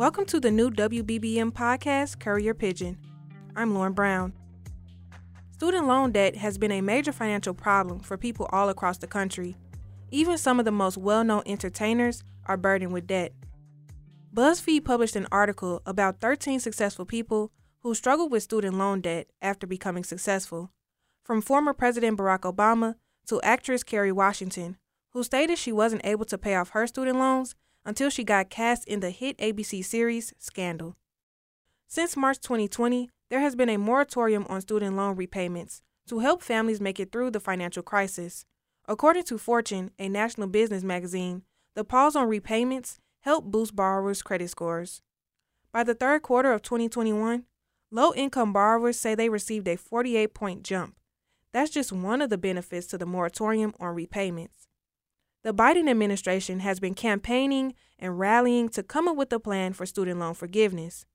Welcome to the new WBBM podcast, Courier Pigeon. I'm Lauren Brown. Student loan debt has been a major financial problem for people all across the country. Even some of the most well known entertainers are burdened with debt. BuzzFeed published an article about 13 successful people who struggled with student loan debt after becoming successful. From former President Barack Obama to actress Kerry Washington, who stated she wasn't able to pay off her student loans until she got cast in the hit ABC series Scandal. Since March 2020, there has been a moratorium on student loan repayments to help families make it through the financial crisis. According to Fortune, a national business magazine, the pause on repayments helped boost borrowers' credit scores. By the third quarter of 2021, low income borrowers say they received a 48 point jump. That's just one of the benefits to the moratorium on repayments. The Biden administration has been campaigning and rallying to come up with a plan for student loan forgiveness.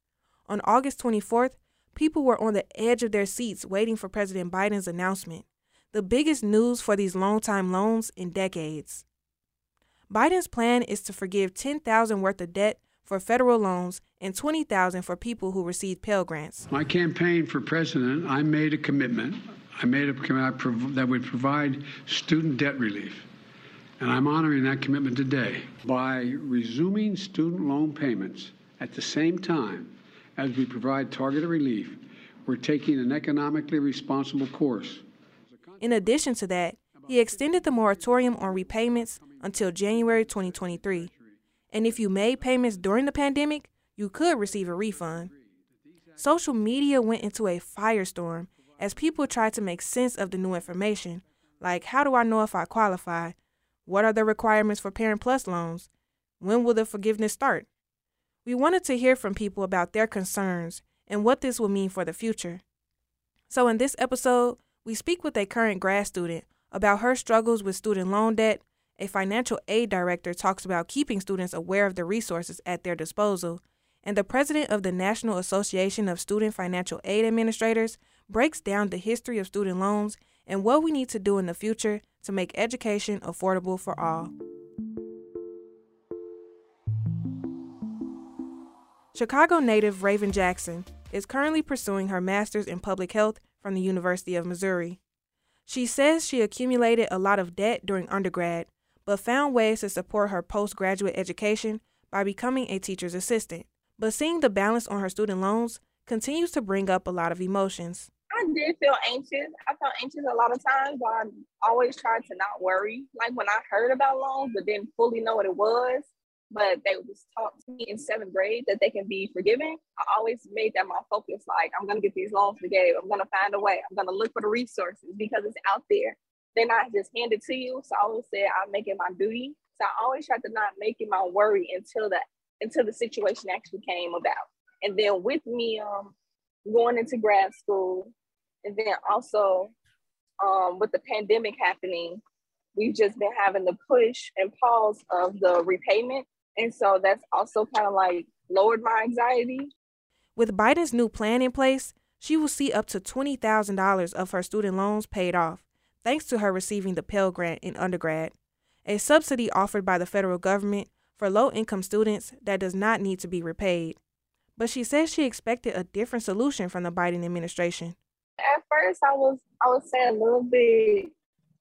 On August 24th, people were on the edge of their seats waiting for President Biden's announcement, the biggest news for these long-time loans in decades. Biden's plan is to forgive 10,000 worth of debt for federal loans and 20,000 for people who received Pell Grants. My campaign for president, I made a commitment. I made a commitment that would provide student debt relief and I'm honoring that commitment today by resuming student loan payments at the same time as we provide targeted relief. We're taking an economically responsible course. In addition to that, he extended the moratorium on repayments until January 2023. And if you made payments during the pandemic, you could receive a refund. Social media went into a firestorm as people tried to make sense of the new information, like how do I know if I qualify? What are the requirements for Parent Plus loans? When will the forgiveness start? We wanted to hear from people about their concerns and what this will mean for the future. So, in this episode, we speak with a current grad student about her struggles with student loan debt. A financial aid director talks about keeping students aware of the resources at their disposal. And the president of the National Association of Student Financial Aid Administrators breaks down the history of student loans and what we need to do in the future to make education affordable for all. Chicago native Raven Jackson is currently pursuing her master's in public health from the University of Missouri. She says she accumulated a lot of debt during undergrad, but found ways to support her postgraduate education by becoming a teacher's assistant. But seeing the balance on her student loans continues to bring up a lot of emotions. I did feel anxious. I felt anxious a lot of times, but I always tried to not worry. Like when I heard about loans, but didn't fully know what it was, but they just to me in seventh grade that they can be forgiven. I always made that my focus. Like I'm gonna get these loans forgave. I'm gonna find a way. I'm gonna look for the resources because it's out there. They're not just handed to you. So I always said I'm making my duty. So I always tried to not make it my worry until the until the situation actually came about. And then with me um going into grad school, and then also um, with the pandemic happening, we've just been having the push and pause of the repayment. And so that's also kind of like lowered my anxiety. With Biden's new plan in place, she will see up to $20,000 of her student loans paid off, thanks to her receiving the Pell Grant in undergrad, a subsidy offered by the federal government for low income students that does not need to be repaid. But she says she expected a different solution from the Biden administration. At first, I was I would say a little bit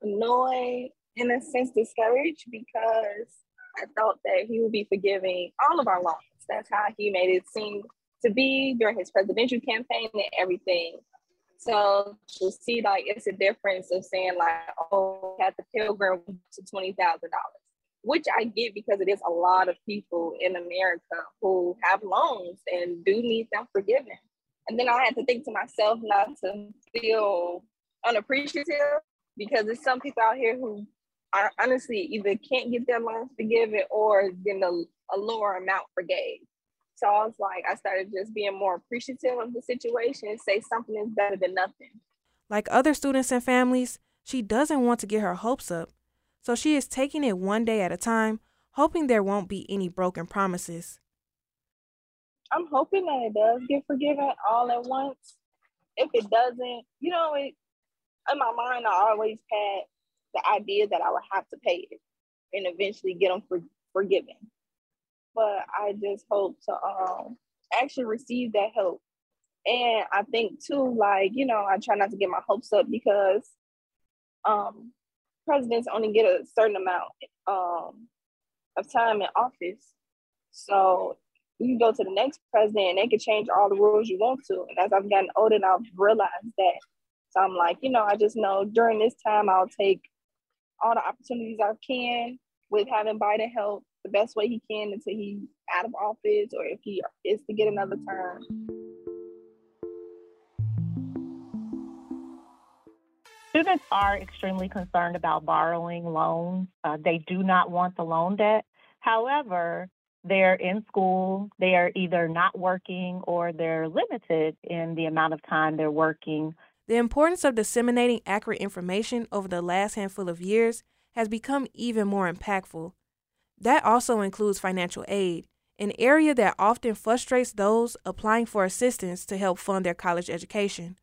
annoyed, in a sense, discouraged because I thought that he would be forgiving all of our loans. That's how he made it seem to be during his presidential campaign and everything. So to see like it's a difference of saying like, oh, had the Pell Grant to twenty thousand dollars, which I get because it is a lot of people in America who have loans and do need them forgiven. And then I had to think to myself not to feel unappreciative because there's some people out here who are honestly either can't get their loans forgiven or getting a, a lower amount forgave. So I was like, I started just being more appreciative of the situation and say something is better than nothing. Like other students and families, she doesn't want to get her hopes up. So she is taking it one day at a time, hoping there won't be any broken promises. I'm hoping that it does get forgiven all at once. If it doesn't, you know, it, in my mind, I always had the idea that I would have to pay it and eventually get them for, forgiven. But I just hope to um, actually receive that help. And I think too, like, you know, I try not to get my hopes up because um, presidents only get a certain amount um, of time in office. So you can go to the next president and they can change all the rules you want to. And as I've gotten older, and I've realized that. So I'm like, you know, I just know during this time I'll take all the opportunities I can with having Biden help the best way he can until he's out of office or if he is to get another term. Students are extremely concerned about borrowing loans. Uh, they do not want the loan debt. However, they're in school, they are either not working or they're limited in the amount of time they're working. The importance of disseminating accurate information over the last handful of years has become even more impactful. That also includes financial aid, an area that often frustrates those applying for assistance to help fund their college education.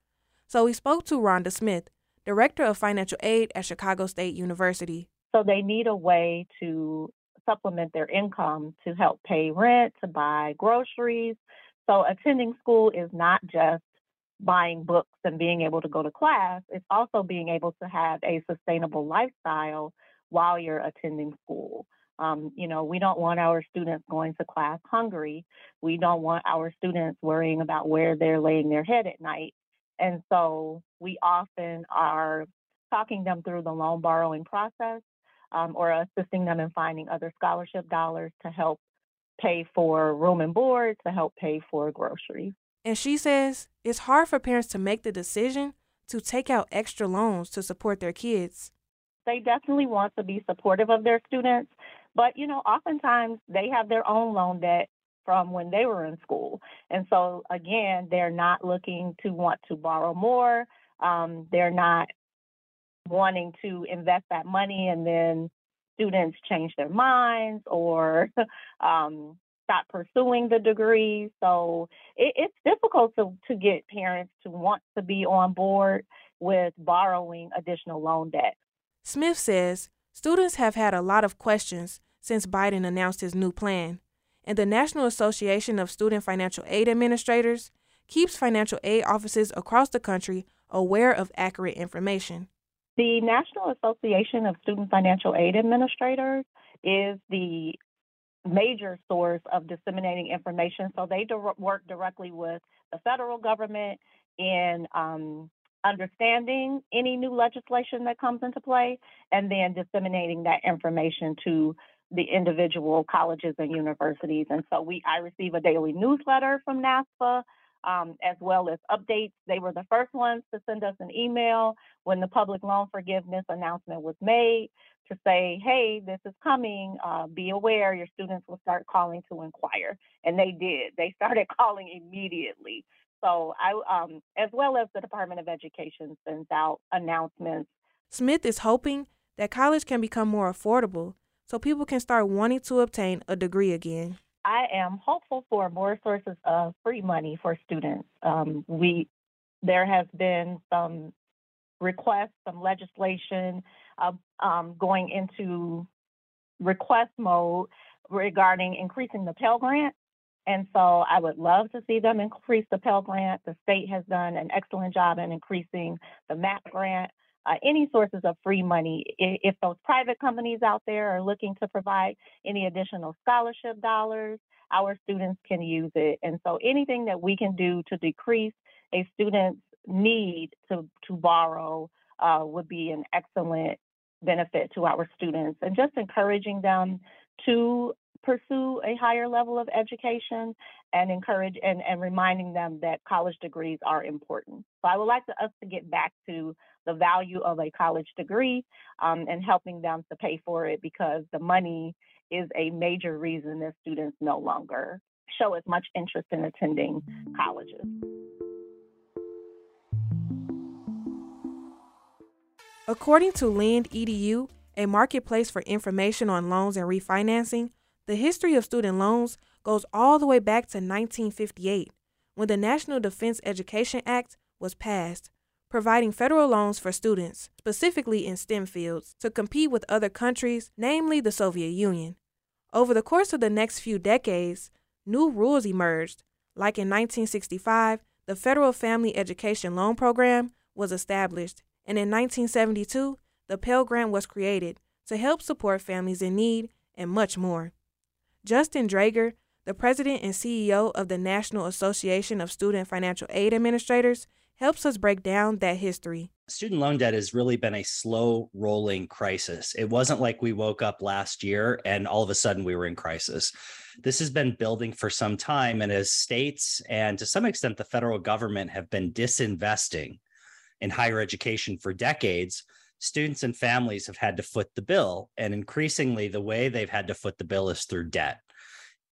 So we spoke to Rhonda Smith, Director of Financial Aid at Chicago State University. So they need a way to supplement their income to help pay rent, to buy groceries. So attending school is not just buying books and being able to go to class, it's also being able to have a sustainable lifestyle while you're attending school. Um, you know, we don't want our students going to class hungry. We don't want our students worrying about where they're laying their head at night. And so we often are talking them through the loan borrowing process um, or assisting them in finding other scholarship dollars to help pay for room and board, to help pay for groceries. And she says it's hard for parents to make the decision to take out extra loans to support their kids. They definitely want to be supportive of their students, but you know, oftentimes they have their own loan debt from when they were in school. And so again, they're not looking to want to borrow more. Um, they're not wanting to invest that money and then students change their minds or um, stop pursuing the degree. So it, it's difficult to, to get parents to want to be on board with borrowing additional loan debt. Smith says students have had a lot of questions since Biden announced his new plan, and the National Association of Student Financial Aid Administrators keeps financial aid offices across the country aware of accurate information. The National Association of Student Financial Aid Administrators is the major source of disseminating information. So they work directly with the federal government in um, understanding any new legislation that comes into play and then disseminating that information to the individual colleges and universities. And so we I receive a daily newsletter from NASFAA um, as well as updates. They were the first ones to send us an email when the public loan forgiveness announcement was made to say, hey, this is coming. Uh, be aware, your students will start calling to inquire. And they did. They started calling immediately. So I, um, as well as the Department of Education sends out announcements. Smith is hoping that college can become more affordable so people can start wanting to obtain a degree again. I am hopeful for more sources of free money for students. Um, we there has been some requests, some legislation uh, um, going into request mode regarding increasing the Pell Grant. And so I would love to see them increase the Pell Grant. The state has done an excellent job in increasing the MAP grant uh, any sources of free money. If those private companies out there are looking to provide any additional scholarship dollars, our students can use it. And so anything that we can do to decrease a student's need to, to borrow uh, would be an excellent benefit to our students and just encouraging them to pursue a higher level of education and encourage and, and reminding them that college degrees are important. So I would like to, us to get back to the value of a college degree um, and helping them to pay for it because the money is a major reason that students no longer show as much interest in attending colleges. According to Lend EDU, a marketplace for information on loans and refinancing, the history of student loans goes all the way back to 1958 when the National Defense Education Act was passed, providing federal loans for students, specifically in STEM fields, to compete with other countries, namely the Soviet Union. Over the course of the next few decades, new rules emerged, like in 1965, the Federal Family Education Loan Program was established, and in 1972, the Pell Grant was created to help support families in need and much more. Justin Draeger, the president and CEO of the National Association of Student Financial Aid Administrators, helps us break down that history. Student loan debt has really been a slow rolling crisis. It wasn't like we woke up last year and all of a sudden we were in crisis. This has been building for some time. And as states and to some extent the federal government have been disinvesting in higher education for decades, students and families have had to foot the bill. And increasingly, the way they've had to foot the bill is through debt.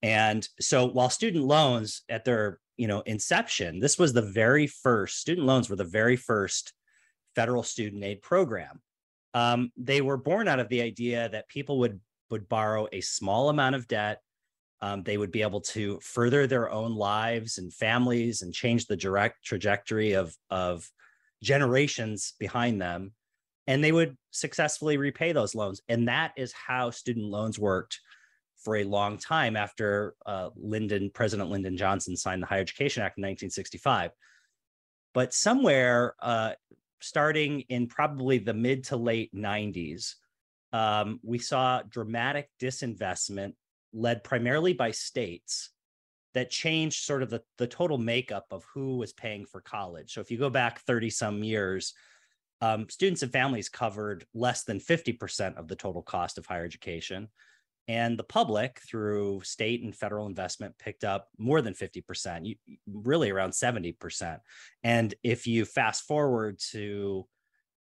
And so while student loans at their you know inception, this was the very first student loans were the very first federal student aid program. Um, they were born out of the idea that people would would borrow a small amount of debt. Um, they would be able to further their own lives and families and change the direct trajectory of of generations behind them and they would successfully repay those loans. And that is how student loans worked for a long time after uh, Lyndon, President Lyndon Johnson signed the Higher Education Act in 1965. But somewhere uh, starting in probably the mid to late 90s, um, we saw dramatic disinvestment led primarily by states that changed sort of the, the total makeup of who was paying for college. So if you go back 30 some years, um, students and families covered less than 50% of the total cost of higher education. And the public, through state and federal investment, picked up more than 50%, really around 70%. And if you fast forward to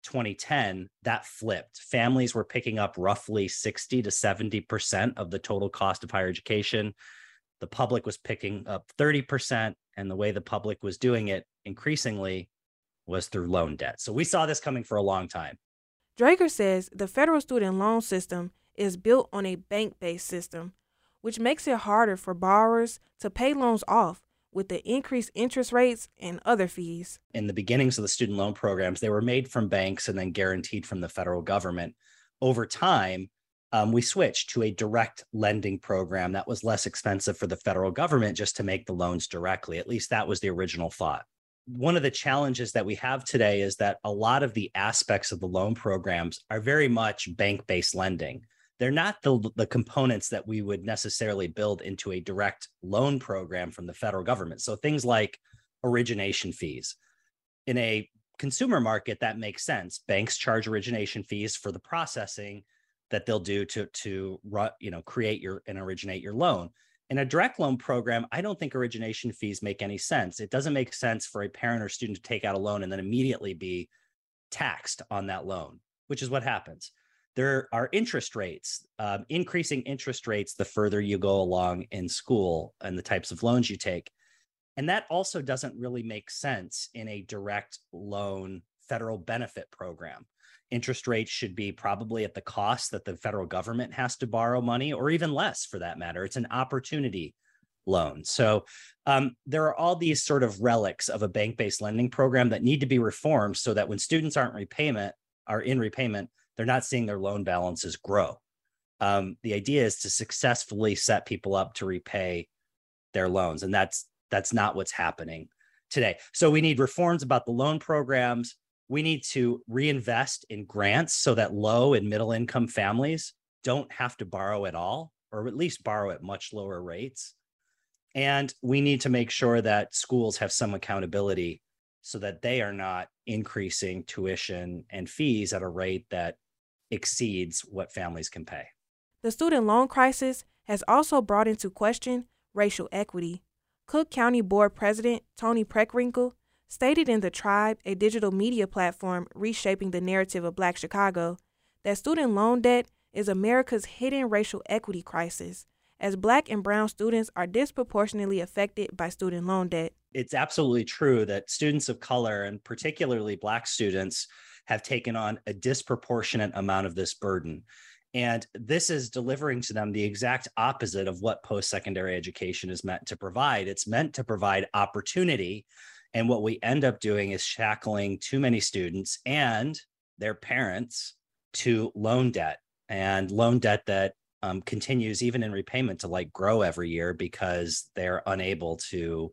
2010, that flipped. Families were picking up roughly 60 to 70% of the total cost of higher education. The public was picking up 30%. And the way the public was doing it increasingly was through loan debt. So we saw this coming for a long time. Draeger says the federal student loan system is built on a bank based system, which makes it harder for borrowers to pay loans off with the increased interest rates and other fees. In the beginnings of the student loan programs, they were made from banks and then guaranteed from the federal government. Over time, um, we switched to a direct lending program that was less expensive for the federal government just to make the loans directly. At least that was the original thought one of the challenges that we have today is that a lot of the aspects of the loan programs are very much bank based lending. They're not the, the components that we would necessarily build into a direct loan program from the federal government. So things like origination fees. In a consumer market, that makes sense. Banks charge origination fees for the processing that they'll do to to you know create your and originate your loan in a direct loan program, I don't think origination fees make any sense. It doesn't make sense for a parent or student to take out a loan and then immediately be taxed on that loan, which is what happens. There are interest rates, um, increasing interest rates the further you go along in school and the types of loans you take. And that also doesn't really make sense in a direct loan federal benefit program interest rates should be probably at the cost that the federal government has to borrow money or even less for that matter. It's an opportunity loan. So um, there are all these sort of relics of a bank-based lending program that need to be reformed so that when students aren't repayment are in repayment they're not seeing their loan balances grow. Um, the idea is to successfully set people up to repay their loans and that's that's not what's happening today. So we need reforms about the loan programs we need to reinvest in grants so that low and middle income families don't have to borrow at all, or at least borrow at much lower rates. And we need to make sure that schools have some accountability so that they are not increasing tuition and fees at a rate that exceeds what families can pay. The student loan crisis has also brought into question racial equity. Cook County Board President Toni Preckwinkle stated in The TRiiBE, a digital media platform reshaping the narrative of Black Chicago, that student loan debt is America's hidden racial equity crisis, as Black and Brown students are disproportionately affected by student loan debt. It's absolutely true that students of color, and particularly Black students, have taken on a disproportionate amount of this burden. And this is delivering to them the exact opposite of what post secondary education is meant to provide. It's meant to provide opportunity. And what we end up doing is shackling too many students and their parents to loan debt and loan debt that um, continues even in repayment to like grow every year because they're unable to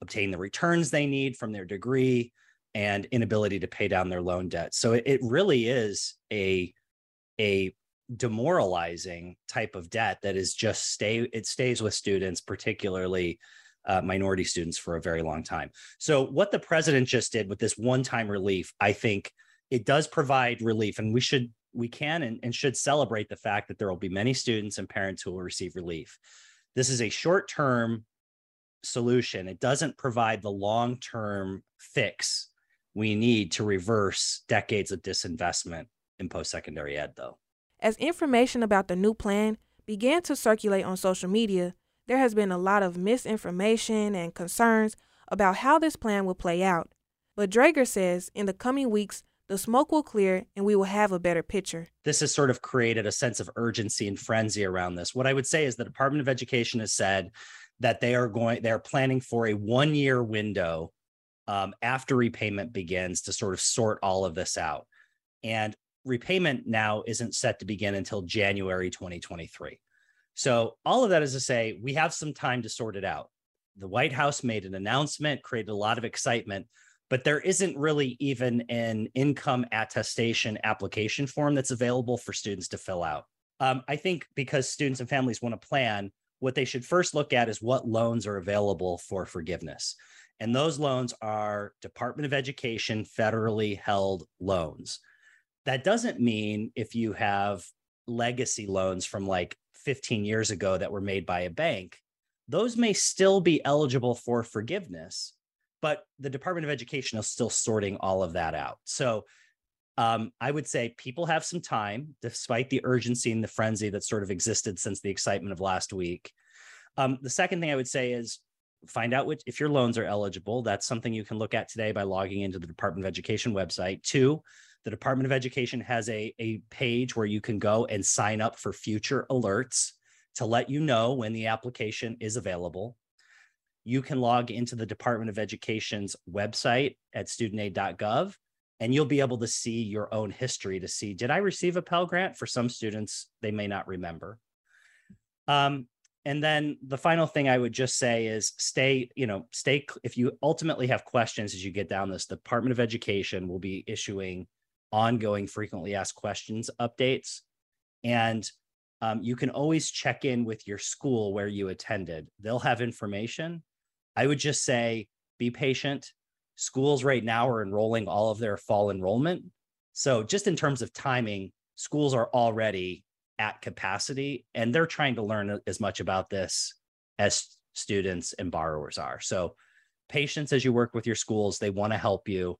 obtain the returns they need from their degree and inability to pay down their loan debt. So it, it really is a a demoralizing type of debt that is just stay it stays with students particularly uh, minority students for a very long time. So what the president just did with this one-time relief i think it does provide relief and we should we can and, and should celebrate the fact that there will be many students and parents who will receive relief. This is a short-term solution. It doesn't provide the long-term fix we need to reverse decades of disinvestment in post-secondary ed though. As information about the new plan began to circulate on social media, there has been a lot of misinformation and concerns about how this plan will play out. But Draeger says in the coming weeks, the smoke will clear and we will have a better picture. This has sort of created a sense of urgency and frenzy around this. What I would say is the Department of Education has said that they are going, they are planning for a one year window um, after repayment begins to sort of sort all of this out. And repayment now isn't set to begin until January 2023. So, all of that is to say, we have some time to sort it out. The White House made an announcement, created a lot of excitement, but there isn't really even an income attestation application form that's available for students to fill out. Um, I think because students and families want to plan, what they should first look at is what loans are available for forgiveness. And those loans are Department of Education federally held loans. That doesn't mean if you have legacy loans from like 15 years ago that were made by a bank, those may still be eligible for forgiveness, but the Department of Education is still sorting all of that out. So um, I would say people have some time, despite the urgency and the frenzy that sort of existed since the excitement of last week. Um, the second thing I would say is find out which, if your loans are eligible. That's something you can look at today by logging into the Department of Education website. Two, the Department of Education has a, a page where you can go and sign up for future alerts to let you know when the application is available. You can log into the Department of Education's website at studentaid.gov and you'll be able to see your own history to see did I receive a Pell Grant? For some students, they may not remember. Um, and then the final thing I would just say is stay, you know, stay. If you ultimately have questions as you get down this, the Department of Education will be issuing ongoing frequently asked questions updates. And um, you can always check in with your school where you attended. They'll have information. I would just say be patient. Schools right now are enrolling all of their fall enrollment. So, just in terms of timing, schools are already at capacity and they're trying to learn as much about this as students and borrowers are. So, patience as you work with your schools, they want to help you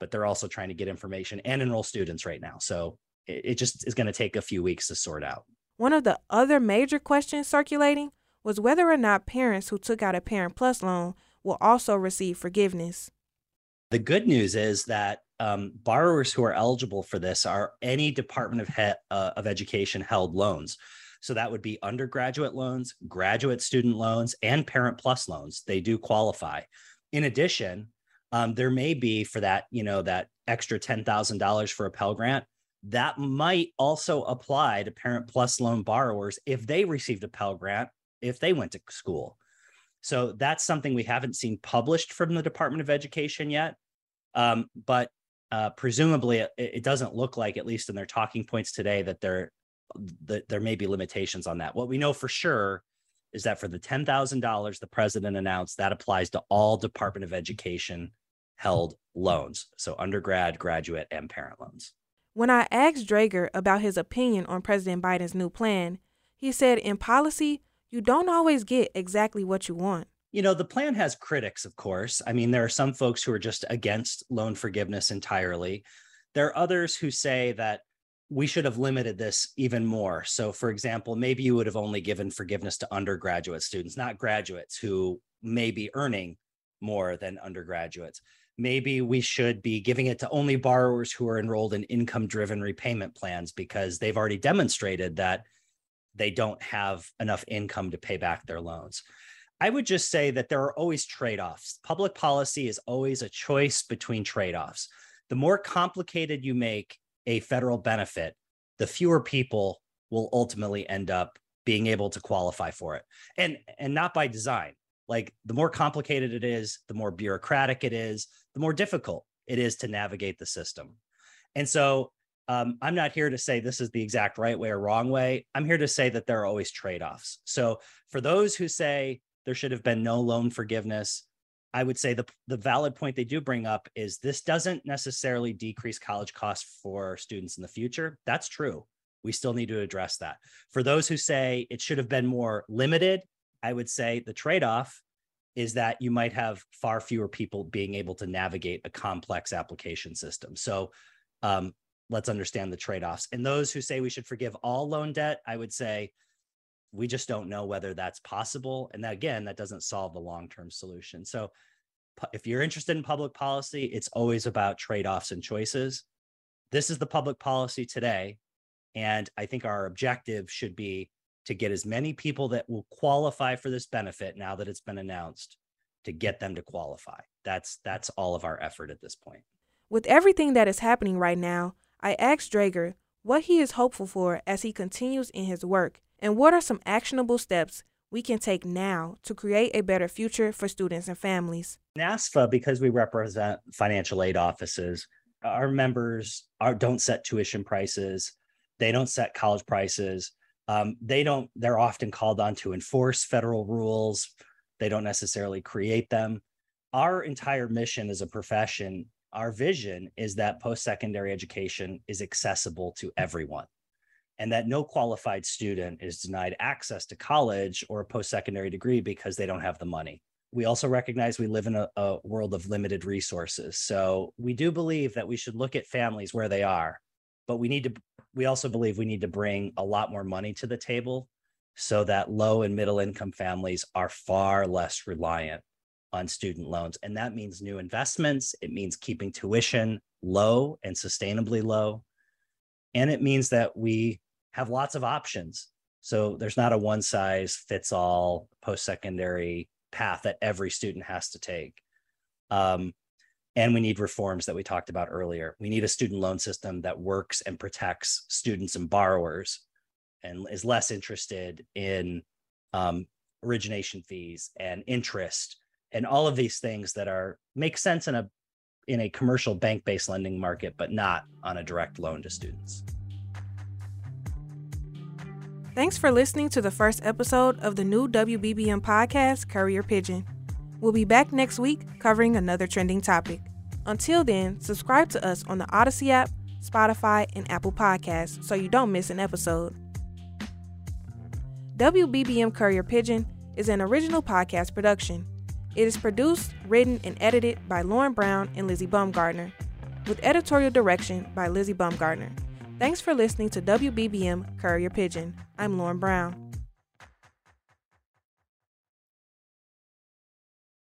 but they're also trying to get information and enroll students right now. So it, it just is going to take a few weeks to sort out. One of the other major questions circulating was whether or not parents who took out a Parent Plus loan will also receive forgiveness. The good news is that um, borrowers who are eligible for this are any Department of, he- uh, of Education held loans. So that would be undergraduate loans, graduate student loans, and Parent Plus loans. They do qualify. In addition, um, there may be for that, you know, that extra $10,000 for a Pell Grant. That might also apply to Parent Plus loan borrowers if they received a Pell Grant, if they went to school. So that's something we haven't seen published from the Department of Education yet. Um, but uh, presumably, it, it, doesn't look like, at least in their talking points today, that there that there may be limitations on that. What we know for sure is that for the $10,000 the president announced, that applies to all Department of Education held loans. So undergrad, graduate, and parent loans. When I asked Draeger about his opinion on President Biden's new plan, he said in policy, you don't always get exactly what you want. you know, the plan has critics, of course. I mean, there are some folks who are just against loan forgiveness entirely. There are others who say that we should have limited this even more. So, for example, maybe you would have only given forgiveness to undergraduate students, not graduates who may be earning more than undergraduates. Maybe we should be giving it to only borrowers who are enrolled in income driven repayment plans because they've already demonstrated that they don't have enough income to pay back their loans. I would just say that there are always trade offs. Public policy is always a choice between trade offs. The more complicated you make a federal benefit, the fewer people will ultimately end up being able to qualify for it. And and not by design. Like the more complicated it is, the more bureaucratic it is, the more difficult it is to navigate the system. And so um, I'm not here to say this is the exact right way or wrong way. I'm here to say that there are always trade offs. So for those who say there should have been no loan forgiveness, I would say the, the valid point they do bring up is this doesn't necessarily decrease college costs for students in the future. That's true. We still need to address that. For those who say it should have been more limited, I would say the trade off is that you might have far fewer people being able to navigate a complex application system. So um, let's understand the trade offs. And those who say we should forgive all loan debt, I would say we just don't know whether that's possible. And that, again, that doesn't solve the long term solution. So if you're interested in public policy, it's always about trade offs and choices. This is the public policy today. And I think our objective should be to get as many people that will qualify for this benefit now that it's been announced to get them to qualify. That's that's all of our effort at this point. With everything that is happening right now, I asked Draeger what he is hopeful for as he continues in his work and what are some actionable steps we can take now to create a better future for students and families. NASFAA, because we represent financial aid offices, our members are, don't set tuition prices, they don't set college prices. Um, they don't, they're often called on to enforce federal rules. They don't necessarily create them. Our entire mission as a profession, our vision is that post secondary education is accessible to everyone and that no qualified student is denied access to college or a post secondary degree because they don't have the money. We also recognize we live in a, a, world of limited resources. So we do believe that we should look at families where they are, but we need to, we also believe we need to bring a lot more money to the table so that low and middle income families are far less reliant on student loans. And that means new investments, it means keeping tuition low and sustainably low. And it means that we have lots of options. So there's not a one size fits all post secondary path that every student has to take. Um, and we need reforms that we talked about earlier. We need a student loan system that works and protects students and borrowers and is less interested in um, origination fees and interest and all of these things that are make sense in a in a commercial bank-based lending market but not on a direct loan to students. Thanks for listening to the first episode of the new WBBM podcast, Courier Pigeon. We'll be back next week covering another trending topic. Until then, subscribe to us on the Audacy app, Spotify, and Apple Podcasts so you don't miss an episode. WBBM Courier Pigeon is an original podcast production. It is produced, written, and edited by Lauren Brown and Lizzie Baumgartner, with editorial direction by Lizzie Baumgartner. Thanks for listening to WBBM Courier Pigeon. I'm Lauren Brown.